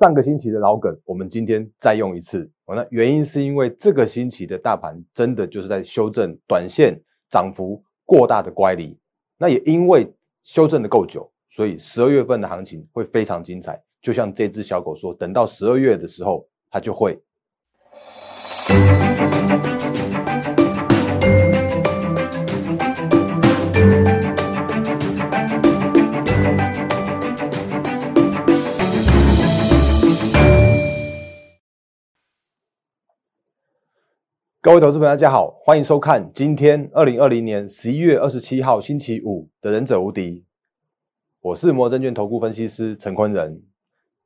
上个星期的老梗，我们今天再用一次。哦，那原因是因为这个星期的大盘真的就是在修正短线涨幅过大的乖离。那也因为修正的够久，所以十二月份的行情会非常精彩。就像这只小狗说，等到十二月的时候，它就会。各位投资朋友，大家好，欢迎收看今天二零二零年十一月二十七号星期五的《忍者无敌》，我是摩证券投顾分析师陈坤仁。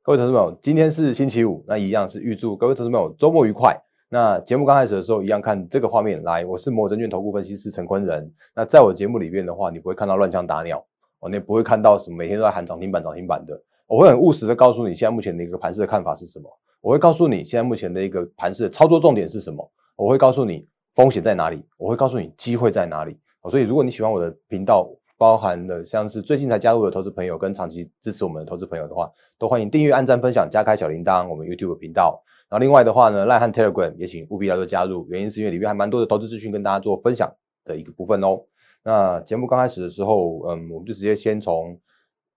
各位投资朋友，今天是星期五，那一样是预祝各位投资朋友周末愉快。那节目刚开始的时候，一样看这个画面来，我是摩证券投顾分析师陈坤仁。那在我节目里面的话，你不会看到乱枪打鸟，哦，你也不会看到什么每天都在喊涨停板、涨停板的。我会很务实的告诉你，现在目前的一个盘势的看法是什么。我会告诉你，现在目前的一个盘势的操作重点是什么。我会告诉你风险在哪里，我会告诉你机会在哪里。所以如果你喜欢我的频道，包含了像是最近才加入的投资朋友跟长期支持我们的投资朋友的话，都欢迎订阅、按赞、分享、加开小铃铛，我们 YouTube 频道。然后另外的话呢，赖汉 Telegram 也请务必要做加入，原因是因为里面还蛮多的投资资讯跟大家做分享的一个部分哦。那节目刚开始的时候，嗯，我们就直接先从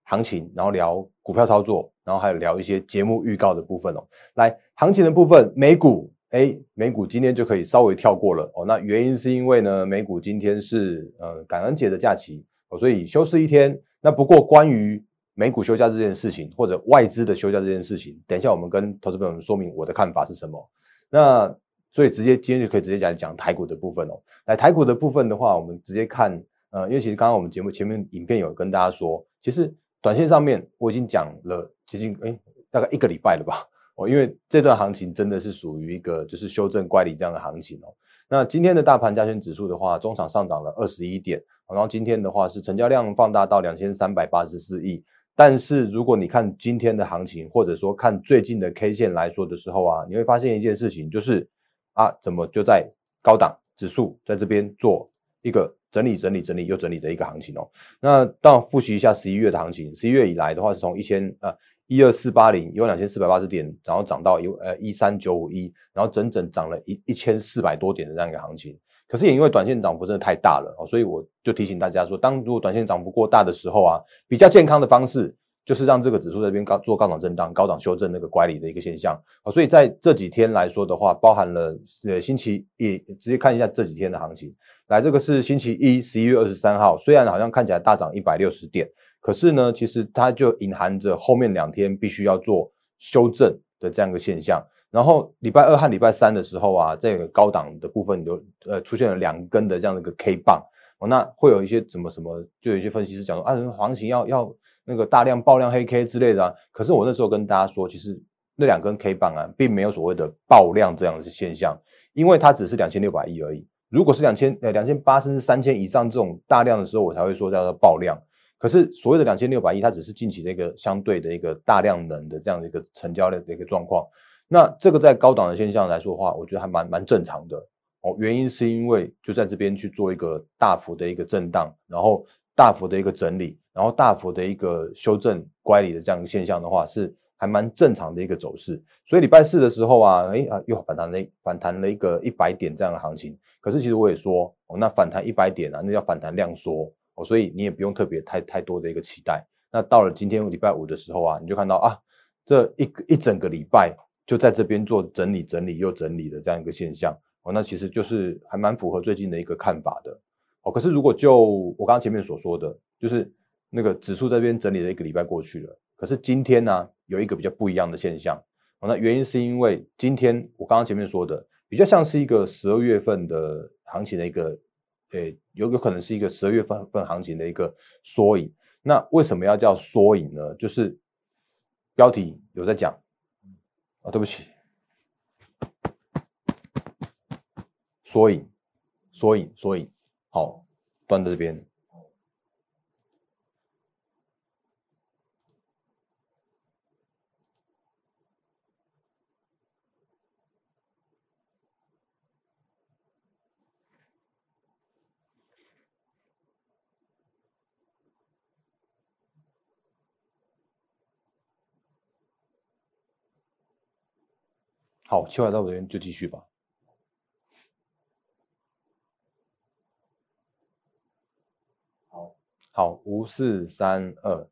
行情，然后聊股票操作，然后还有聊一些节目预告的部分哦。来，行情的部分，美股。哎，美股今天就可以稍微跳过了哦。那原因是因为呢，美股今天是呃感恩节的假期哦，所以休市一天。那不过关于美股休假这件事情，或者外资的休假这件事情，等一下我们跟投资朋友们说明我的看法是什么。那所以直接今天就可以直接讲讲台股的部分哦。来，台股的部分的话，我们直接看呃，因为其实刚刚我们节目前面影片有跟大家说，其实短线上面我已经讲了接近哎大概一个礼拜了吧。哦，因为这段行情真的是属于一个就是修正乖离这样的行情哦。那今天的大盘加权指数的话，中场上涨了二十一点，然后今天的话是成交量放大到两千三百八十四亿。但是如果你看今天的行情，或者说看最近的 K 线来说的时候啊，你会发现一件事情，就是啊，怎么就在高档指数在这边做一个整理、整理、整理又整理的一个行情哦。那当然复习一下十一月的行情，十一月以来的话是从一千呃。一二四八零，有两千四百八十点，然后涨到一呃一三九五一，然后整整涨了一一千四百多点的这样一个行情。可是也因为短线涨幅真的太大了哦，所以我就提醒大家说，当如果短线涨幅过大的时候啊，比较健康的方式就是让这个指数这边高做高档震荡、高档修正那个乖离的一个现象哦。所以在这几天来说的话，包含了呃星期一，直接看一下这几天的行情。来，这个是星期一，十一月二十三号，虽然好像看起来大涨一百六十点。可是呢，其实它就隐含着后面两天必须要做修正的这样一个现象。然后礼拜二和礼拜三的时候啊，这个高档的部分有呃出现了两根的这样的一个 K 棒哦，那会有一些什么什么，就有一些分析师讲说啊，行情要要那个大量爆量黑 K 之类的啊。可是我那时候跟大家说，其实那两根 K 棒啊，并没有所谓的爆量这样的现象，因为它只是两千六百亿而已。如果是两千呃两千八甚至三千以上这种大量的时候，我才会说叫做爆量。可是所谓的两千六百亿，它只是近期的一个相对的一个大量能的这样的一个成交量的一个状况。那这个在高档的现象来说的话，我觉得还蛮蛮正常的哦。原因是因为就在这边去做一个大幅的一个震荡，然后大幅的一个整理，然后大幅的一个修正乖离的这样一个现象的话，是还蛮正常的一个走势。所以礼拜四的时候啊，哎啊又反弹了反弹了一个一百点这样的行情。可是其实我也说哦，那反弹一百点啊，那叫反弹量缩。哦，所以你也不用特别太太多的一个期待。那到了今天礼拜五的时候啊，你就看到啊，这一一整个礼拜就在这边做整理、整理又整理的这样一个现象。哦，那其实就是还蛮符合最近的一个看法的。哦，可是如果就我刚刚前面所说的，就是那个指数这边整理了一个礼拜过去了，可是今天呢有一个比较不一样的现象。哦，那原因是因为今天我刚刚前面说的比较像是一个十二月份的行情的一个。诶，有有可能是一个十二月份份行情的一个缩影。那为什么要叫缩影呢？就是标题有在讲啊，对不起，缩影，缩影，缩影，好，端在这边。好，切换到这边就继续吧。好，好，五四三二，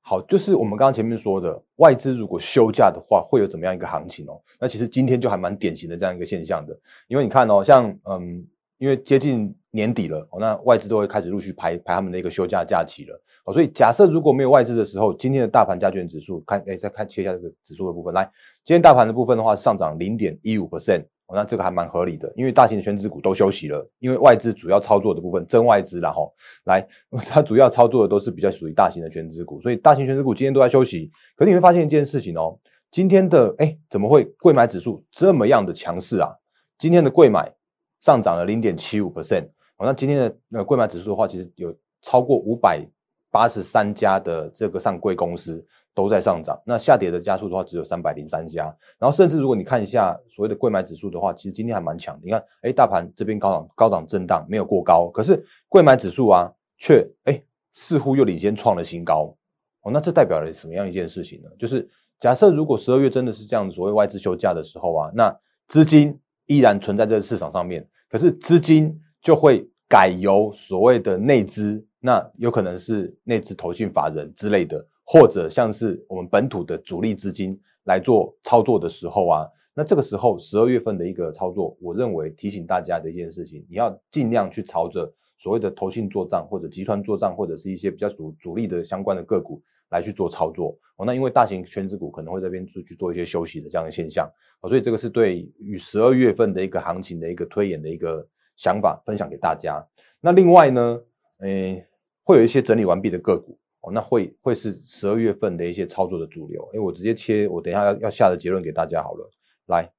好，就是我们刚刚前面说的，外资如果休假的话，会有怎么样一个行情哦？那其实今天就还蛮典型的这样一个现象的，因为你看哦，像嗯，因为接近年底了哦，那外资都会开始陆续排排他们的一个休假假期了。哦，所以假设如果没有外资的时候，今天的大盘加权指数，看，哎，再看切一下这个指数的部分。来，今天大盘的部分的话，上涨零点一五 percent，哦，那这个还蛮合理的，因为大型的全指股都休息了，因为外资主要操作的部分，真外资然后来，它主要操作的都是比较属于大型的全指股，所以大型全指股今天都在休息。可你会发现一件事情哦，今天的哎，怎么会贵买指数这么样的强势啊？今天的贵买上涨了零点七五 percent，哦，那今天的那贵买指数的话，其实有超过五百。八十三家的这个上柜公司都在上涨，那下跌的家数的话只有三百零三家，然后甚至如果你看一下所谓的贵买指数的话，其实今天还蛮强的。你看，哎，大盘这边高档高档震荡没有过高，可是贵买指数啊，却哎似乎又领先创了新高哦。那这代表了什么样一件事情呢？就是假设如果十二月真的是这样子，所谓外资休假的时候啊，那资金依然存在这个市场上面，可是资金就会改由所谓的内资。那有可能是内资投信法人之类的，或者像是我们本土的主力资金来做操作的时候啊，那这个时候十二月份的一个操作，我认为提醒大家的一件事情，你要尽量去朝着所谓的投信做账，或者集团做账，或者是一些比较主主力的相关的个股来去做操作哦。那因为大型圈子股可能会这边去去做一些休息的这样的现象哦，所以这个是对于十二月份的一个行情的一个推演的一个想法分享给大家。那另外呢，诶。会有一些整理完毕的个股哦，那会会是十二月份的一些操作的主流。哎，我直接切，我等一下要要下的结论给大家好了。来，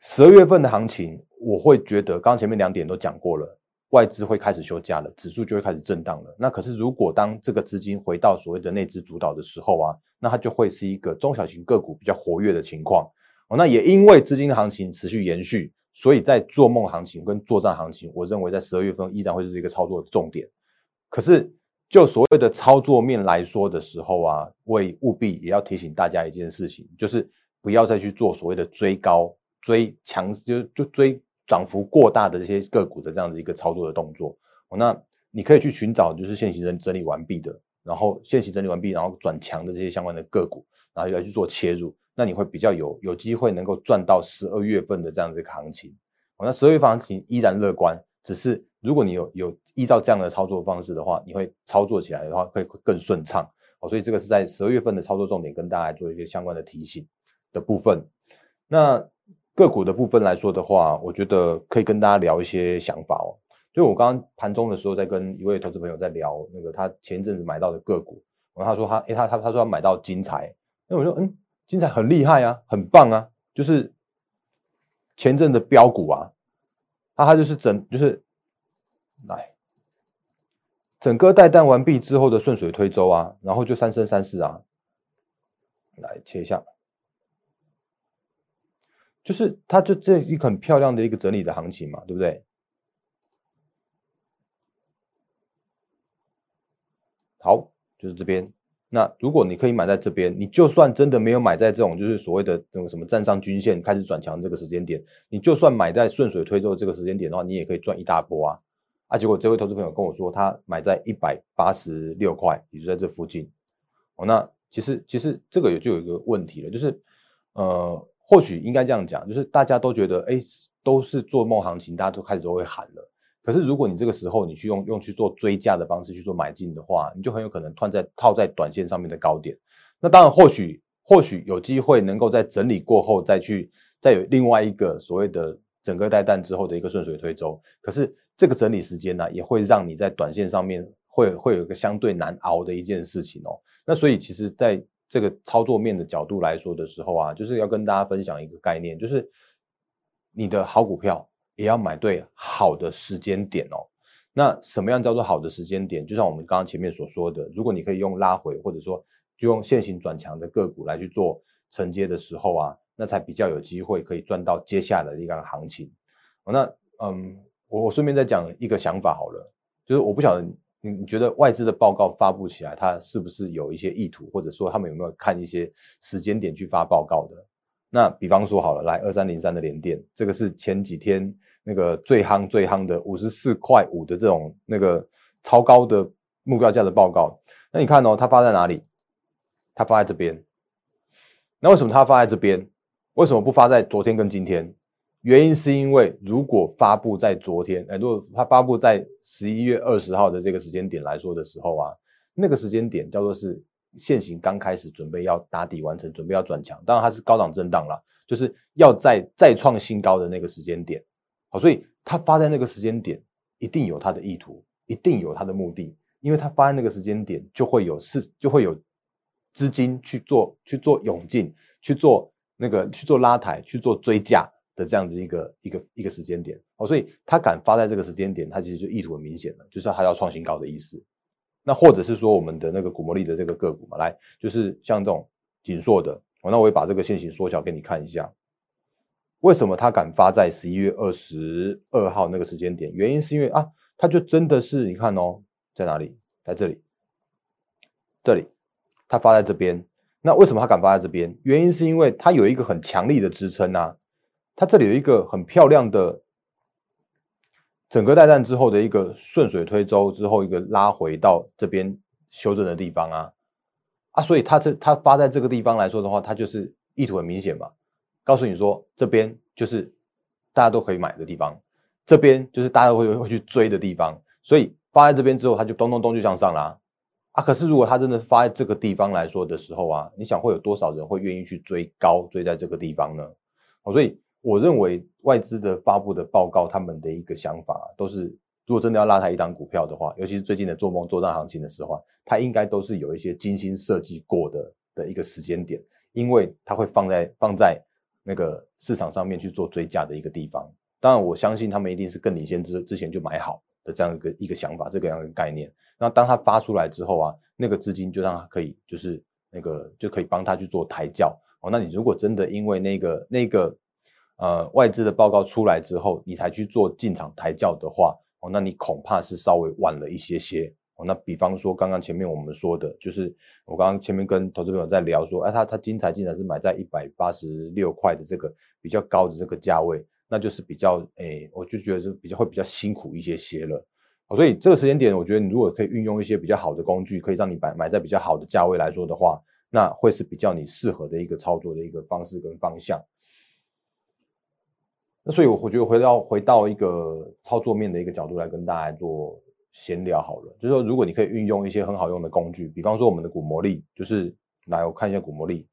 十二月份的行情，我会觉得，刚前面两点都讲过了，外资会开始休假了，指数就会开始震荡了。那可是，如果当这个资金回到所谓的内资主导的时候啊，那它就会是一个中小型个股比较活跃的情况哦。那也因为资金的行情持续延续，所以在做梦行情跟作战行情，我认为在十二月份依然会是一个操作的重点。可是，就所谓的操作面来说的时候啊，我也务必也要提醒大家一件事情，就是不要再去做所谓的追高、追强，就就追涨幅过大的这些个股的这样子一个操作的动作。那你可以去寻找就是现行整整理完毕的，然后现行整理完毕，然后转强的这些相关的个股，然后来去做切入，那你会比较有有机会能够赚到十二月份的这样子一个行情。那十二月份行情依然乐观，只是。如果你有有依照这样的操作方式的话，你会操作起来的话会更顺畅哦。所以这个是在十二月份的操作重点，跟大家做一些相关的提醒的部分。那个股的部分来说的话，我觉得可以跟大家聊一些想法哦。就我刚刚盘中的时候，在跟一位投资朋友在聊那个他前一阵子买到的个股，然后他说他诶他他他说他买到金财，那我说嗯金财很厉害啊，很棒啊，就是前阵的标股啊，他他就是整就是。来，整个带弹完毕之后的顺水推舟啊，然后就三生三世啊，来切一下，就是它就这一个很漂亮的一个整理的行情嘛，对不对？好，就是这边。那如果你可以买在这边，你就算真的没有买在这种就是所谓的那种什么站上均线开始转强这个时间点，你就算买在顺水推舟这个时间点的话，你也可以赚一大波啊。啊！结果这位投资朋友跟我说，他买在一百八十六块，也就在这附近。哦，那其实其实这个也就有一个问题了，就是呃，或许应该这样讲，就是大家都觉得，哎，都是做梦行情，大家都开始都会喊了。可是如果你这个时候你去用用去做追价的方式去做买进的话，你就很有可能套在套在短线上面的高点。那当然，或许或许有机会能够在整理过后再去再有另外一个所谓的整个带弹之后的一个顺水推舟。可是。这个整理时间呢，也会让你在短线上面会会有一个相对难熬的一件事情哦。那所以其实在这个操作面的角度来说的时候啊，就是要跟大家分享一个概念，就是你的好股票也要买对好的时间点哦。那什么样叫做好的时间点？就像我们刚刚前面所说的，如果你可以用拉回，或者说就用现行转强的个股来去做承接的时候啊，那才比较有机会可以赚到接下来的一个行情。那嗯。我我顺便再讲一个想法好了，就是我不晓得你你觉得外资的报告发布起来，它是不是有一些意图，或者说他们有没有看一些时间点去发报告的？那比方说好了，来二三零三的连电，这个是前几天那个最夯最夯的五十四块五的这种那个超高的目标价的报告。那你看哦，它发在哪里？它发在这边。那为什么它发在这边？为什么不发在昨天跟今天？原因是因为如果发布在昨天，哎，如果它发布在十一月二十号的这个时间点来说的时候啊，那个时间点叫做是现行刚开始准备要打底完成，准备要转强，当然它是高档震荡了，就是要再再创新高的那个时间点。好，所以它发在那个时间点，一定有它的意图，一定有它的目的，因为它发在那个时间点，就会有市，就会有资金去做去做涌进，去做那个去做拉抬，去做追价。的这样子一个一个一个时间点哦，所以他敢发在这个时间点，他其实就意图很明显了，就是他要创新高的意思。那或者是说我们的那个股魔力的这个个股嘛，来就是像这种紧缩的，哦，那我也把这个线型缩小给你看一下。为什么他敢发在十一月二十二号那个时间点？原因是因为啊，他就真的是你看哦，在哪里？在这里，这里，他发在这边。那为什么他敢发在这边？原因是因为他有一个很强力的支撑啊。它这里有一个很漂亮的整个带弹之后的一个顺水推舟之后一个拉回到这边修正的地方啊啊，所以它这它发在这个地方来说的话，它就是意图很明显嘛，告诉你说这边就是大家都可以买的地方，这边就是大家会会去追的地方，所以发在这边之后，它就咚咚咚就向上啦啊。可是如果它真的发在这个地方来说的时候啊，你想会有多少人会愿意去追高追在这个地方呢？哦，所以。我认为外资的发布的报告，他们的一个想法都是，如果真的要拉抬一档股票的话，尤其是最近的做梦做账行情的时候，它应该都是有一些精心设计过的的一个时间点，因为它会放在放在那个市场上面去做追加的一个地方。当然，我相信他们一定是更领先之之前就买好的这样一个一个想法，这个样的概念。那当它发出来之后啊，那个资金就让它可以就是那个就可以帮他去做抬轿哦。那你如果真的因为那个那个。呃，外资的报告出来之后，你才去做进场抬轿的话，哦，那你恐怕是稍微晚了一些些哦。那比方说，刚刚前面我们说的，就是我刚刚前面跟投资朋友在聊说，哎，他他金财竟然是买在一百八十六块的这个比较高的这个价位，那就是比较，哎，我就觉得是比较会比较辛苦一些些了。所以这个时间点，我觉得你如果可以运用一些比较好的工具，可以让你买买在比较好的价位来说的话，那会是比较你适合的一个操作的一个方式跟方向。那所以，我我觉得回到回到一个操作面的一个角度来跟大家做闲聊好了。就是说，如果你可以运用一些很好用的工具，比方说我们的股魔力，就是来我看一下股魔力。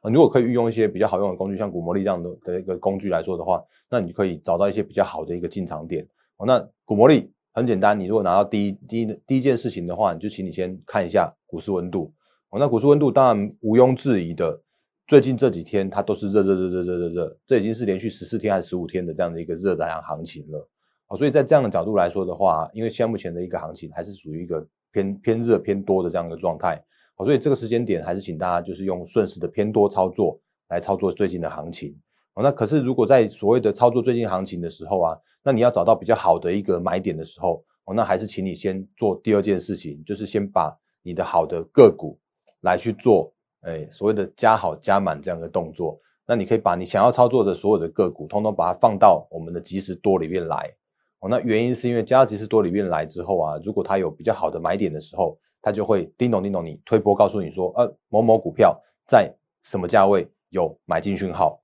啊，如果可以运用一些比较好用的工具，像股魔力这样的的一个工具来说的话，那你可以找到一些比较好的一个进场点。哦，那股魔力很简单，你如果拿到第一第一第一件事情的话，你就请你先看一下股市温度。哦，那股市温度当然毋庸置疑的。最近这几天它都是热热热热热热热，这已经是连续十四天还是十五天的这样的一个热的行情了啊！所以在这样的角度来说的话，因为现在目前的一个行情还是属于一个偏偏热偏多的这样一个状态啊，所以这个时间点还是请大家就是用顺势的偏多操作来操作最近的行情哦。那可是如果在所谓的操作最近行情的时候啊，那你要找到比较好的一个买点的时候哦，那还是请你先做第二件事情，就是先把你的好的个股来去做。哎，所谓的加好加满这样的动作，那你可以把你想要操作的所有的个股，通通把它放到我们的即时多里面来。哦，那原因是因为加到即时多里面来之后啊，如果它有比较好的买点的时候，它就会叮咚叮咚你推波告诉你说，呃，某某股票在什么价位有买进讯号，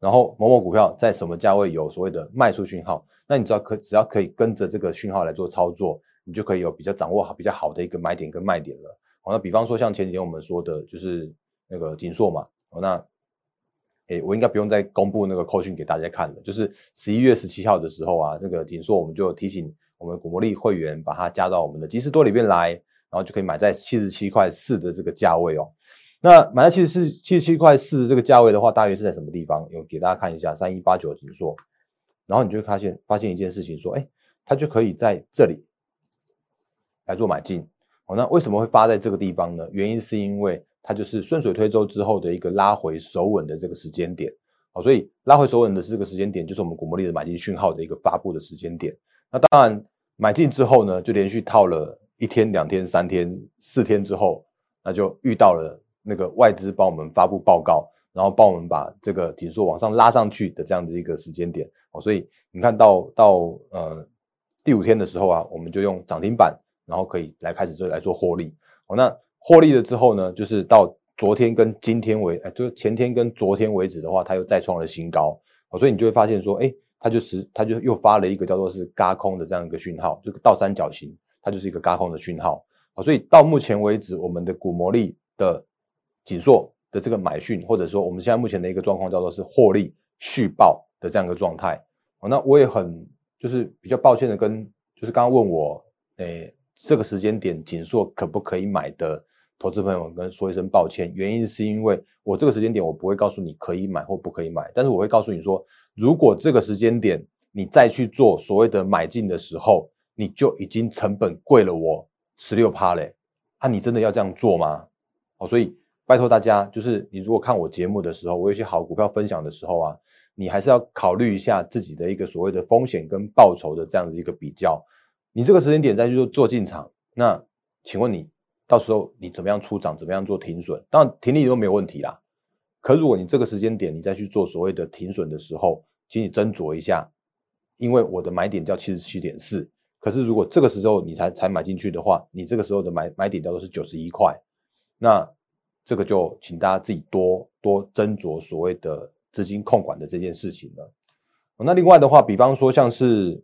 然后某某股票在什么价位有所谓的卖出讯号，那你只要可只要可以跟着这个讯号来做操作，你就可以有比较掌握好比较好的一个买点跟卖点了。好，那比方说像前几天我们说的，就是。那个锦硕嘛，哦，那，诶，我应该不用再公布那个扣讯给大家看了。就是十一月十七号的时候啊，这个锦硕我们就提醒我们股魔力会员把它加到我们的即时多里面来，然后就可以买在七十七块四的这个价位哦。那买在七十四七十七块四的这个价位的话，大约是在什么地方？有给大家看一下三一八九锦硕，然后你就会发现发现一件事情，说，哎，它就可以在这里来做买进。哦，那为什么会发在这个地方呢？原因是因为。它就是顺水推舟之后的一个拉回守稳的这个时间点，好，所以拉回守稳的这个时间点，就是我们股魔力的买进讯号的一个发布的时间点。那当然买进之后呢，就连续套了一天、两天、三天、四天之后，那就遇到了那个外资帮我们发布报告，然后帮我们把这个紧缩往上拉上去的这样子一个时间点哦，所以你看到到呃第五天的时候啊，我们就用涨停板，然后可以来开始做来做获利哦。那获利了之后呢，就是到昨天跟今天为哎，就是前天跟昨天为止的话，它又再创了新高哦，所以你就会发现说，哎，它就是它就又发了一个叫做是嘎空的这样一个讯号，就倒三角形，它就是一个嘎空的讯号哦，所以到目前为止，我们的股魔力的紧缩。的这个买讯，或者说我们现在目前的一个状况叫做是获利续报的这样一个状态。哦，那我也很就是比较抱歉的跟就是刚刚问我，诶这个时间点锦硕可不可以买的投资朋友跟说一声抱歉，原因是因为我这个时间点我不会告诉你可以买或不可以买，但是我会告诉你说，如果这个时间点你再去做所谓的买进的时候，你就已经成本贵了我十六趴嘞，啊，你真的要这样做吗？哦，所以。拜托大家，就是你如果看我节目的时候，我有些好股票分享的时候啊，你还是要考虑一下自己的一个所谓的风险跟报酬的这样子一个比较。你这个时间点再去做做进场，那请问你到时候你怎么样出涨，怎么样做停损？当然停利都没有问题啦。可如果你这个时间点你再去做所谓的停损的时候，请你斟酌一下，因为我的买点叫七十七点四，可是如果这个时候你才才买进去的话，你这个时候的买买点叫做是九十一块，那。这个就请大家自己多多斟酌所谓的资金控管的这件事情了。那另外的话，比方说像是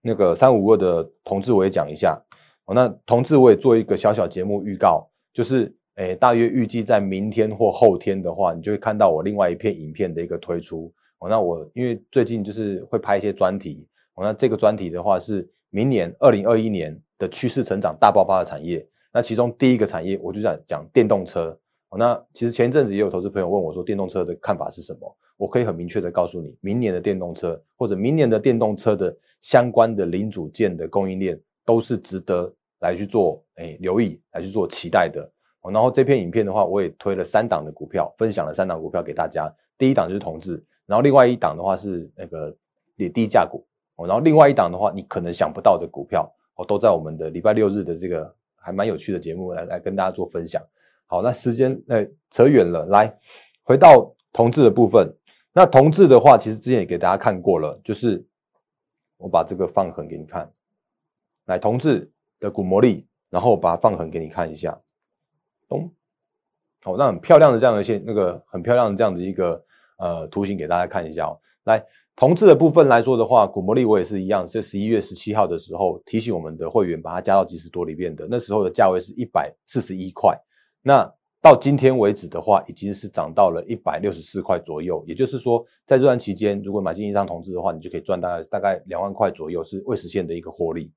那个三五二的同志，我也讲一下。哦，那同志我也做一个小小节目预告，就是诶，大约预计在明天或后天的话，你就会看到我另外一片影片的一个推出。哦，那我因为最近就是会拍一些专题。哦，那这个专题的话是明年二零二一年的趋势成长大爆发的产业。那其中第一个产业，我就想讲电动车。哦那其实前一阵子也有投资朋友问我说，电动车的看法是什么？我可以很明确的告诉你，明年的电动车或者明年的电动车的相关的零组件的供应链，都是值得来去做哎留意，来去做期待的。然后这篇影片的话，我也推了三档的股票，分享了三档股票给大家。第一档就是同志，然后另外一档的话是那个也低价股，然后另外一档的话，你可能想不到的股票，哦，都在我们的礼拜六日的这个。还蛮有趣的节目，来来跟大家做分享。好，那时间呃扯远了，来回到同志的部分。那同志的话，其实之前也给大家看过了，就是我把这个放横给你看。来，同志的股魔力，然后把它放横给你看一下。咚，好，那很漂亮的这样的线，那个很漂亮的这样的一个呃图形给大家看一下哦。来。同质的部分来说的话，股魔力我也是一样，是十一月十七号的时候提醒我们的会员把它加到即时多里面的，那时候的价位是一百四十一块。那到今天为止的话，已经是涨到了一百六十四块左右。也就是说，在这段期间，如果买进一张同质的话，你就可以赚大概大概两万块左右，是未实现的一个获利。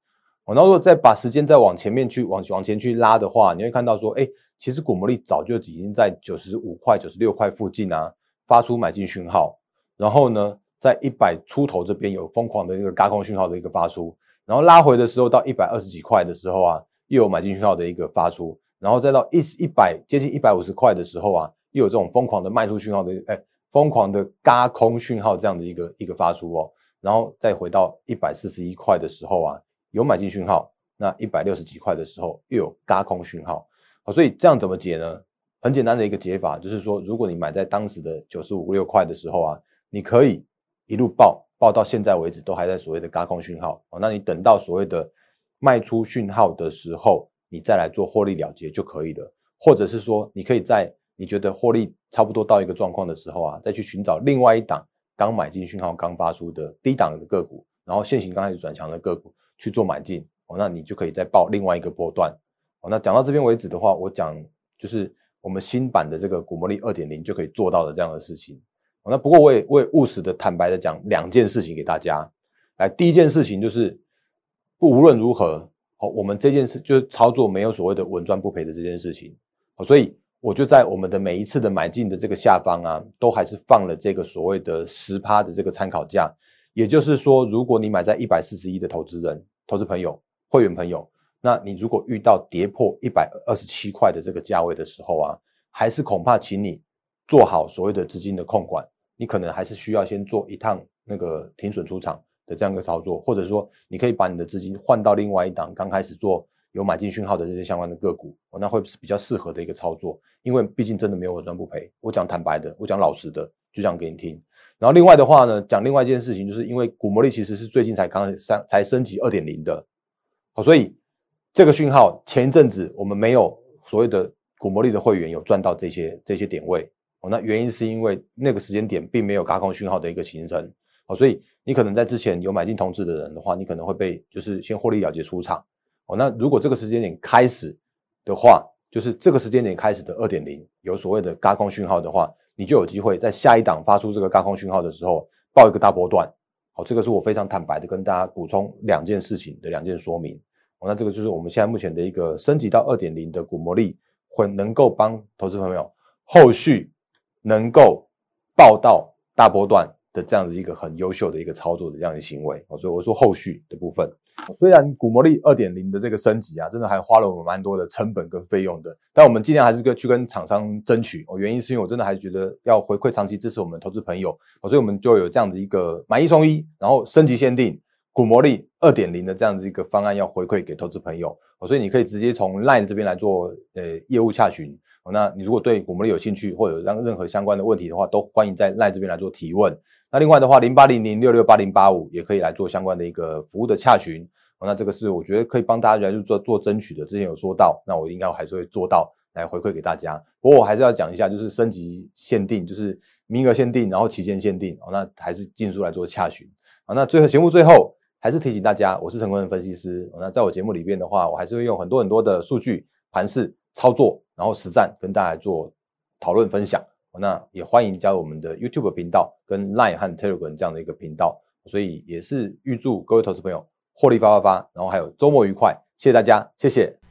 然后如果再把时间再往前面去往往前去拉的话，你会看到说，哎，其实股魔力早就已经在九十五块、九十六块附近啊发出买进讯号，然后呢？在一百出头这边有疯狂的一个高空讯号的一个发出，然后拉回的时候到一百二十几块的时候啊，又有买进讯号的一个发出，然后再到一一百接近一百五十块的时候啊，又有这种疯狂的卖出讯号的，哎，疯狂的高空讯号这样的一个一个发出哦，然后再回到一百四十一块的时候啊，有买进讯号，那一百六十几块的时候又有高空讯号，好，所以这样怎么解呢？很简单的一个解法就是说，如果你买在当时的九十五六块的时候啊，你可以。一路报报到现在为止，都还在所谓的高空讯号哦。那你等到所谓的卖出讯号的时候，你再来做获利了结就可以了。或者是说，你可以在你觉得获利差不多到一个状况的时候啊，再去寻找另外一档刚买进讯号刚发出的低档的个股，然后现行刚开始转强的个股去做买进哦。那你就可以再报另外一个波段哦。那讲到这边为止的话，我讲就是我们新版的这个股魔力二点零就可以做到的这样的事情。那不过我也我也务实的坦白的讲两件事情给大家，来第一件事情就是不无论如何，好我们这件事就是操作没有所谓的稳赚不赔的这件事情，哦所以我就在我们的每一次的买进的这个下方啊，都还是放了这个所谓的十趴的这个参考价，也就是说如果你买在一百四十一的投资人、投资朋友、会员朋友，那你如果遇到跌破一百二十七块的这个价位的时候啊，还是恐怕请你做好所谓的资金的控管。你可能还是需要先做一趟那个停损出场的这样一个操作，或者说你可以把你的资金换到另外一档刚开始做有买进讯号的这些相关的个股，哦，那会是比较适合的一个操作，因为毕竟真的没有稳赚不赔。我讲坦白的，我讲老实的，就这样给你听。然后另外的话呢，讲另外一件事情，就是因为股魔力其实是最近才刚升才升级二点零的，好，所以这个讯号前一阵子我们没有所谓的股魔力的会员有赚到这些这些点位，哦，那原因是因为那个时间点并没有高空讯号的一个形成，好，所以你可能在之前有买进同志的人的话，你可能会被就是先获利了结出场。哦，那如果这个时间点开始的话，就是这个时间点开始的二点零有所谓的高空讯号的话，你就有机会在下一档发出这个高空讯号的时候报一个大波段。好，这个是我非常坦白的跟大家补充两件事情的两件说明。哦，那这个就是我们现在目前的一个升级到二点零的股魔力，会能够帮投资朋友后续能够报到大波段。的这样子一个很优秀的一个操作的这样的行为，所以我说后续的部分，虽然股魔力二点零的这个升级啊，真的还花了我们蛮多的成本跟费用的，但我们尽量还是跟去跟厂商争取。哦，原因是因为我真的还是觉得要回馈长期支持我们投资朋友，所以我们就有这样的一个买一送一，然后升级限定股魔力二点零的这样子一个方案要回馈给投资朋友。所以你可以直接从 LINE 这边来做呃业务洽询。那你如果对股魔力有兴趣，或者让任何相关的问题的话，都欢迎在 LINE 这边来做提问。那另外的话，零八零零六六八零八五也可以来做相关的一个服务的洽询。那这个是我觉得可以帮大家来做做争取的。之前有说到，那我应该还是会做到来回馈给大家。不过我还是要讲一下，就是升级限定，就是名额限定，然后期间限定。哦，那还是尽速来做洽询。好，那最后节目最后还是提醒大家，我是陈坤的分析师。那在我节目里边的话，我还是会用很多很多的数据、盘势操作，然后实战跟大家做讨论分享。那也欢迎加入我们的 YouTube 频道跟 Line 和 Telegram 这样的一个频道，所以也是预祝各位投资朋友获利发发发，然后还有周末愉快，谢谢大家，谢谢。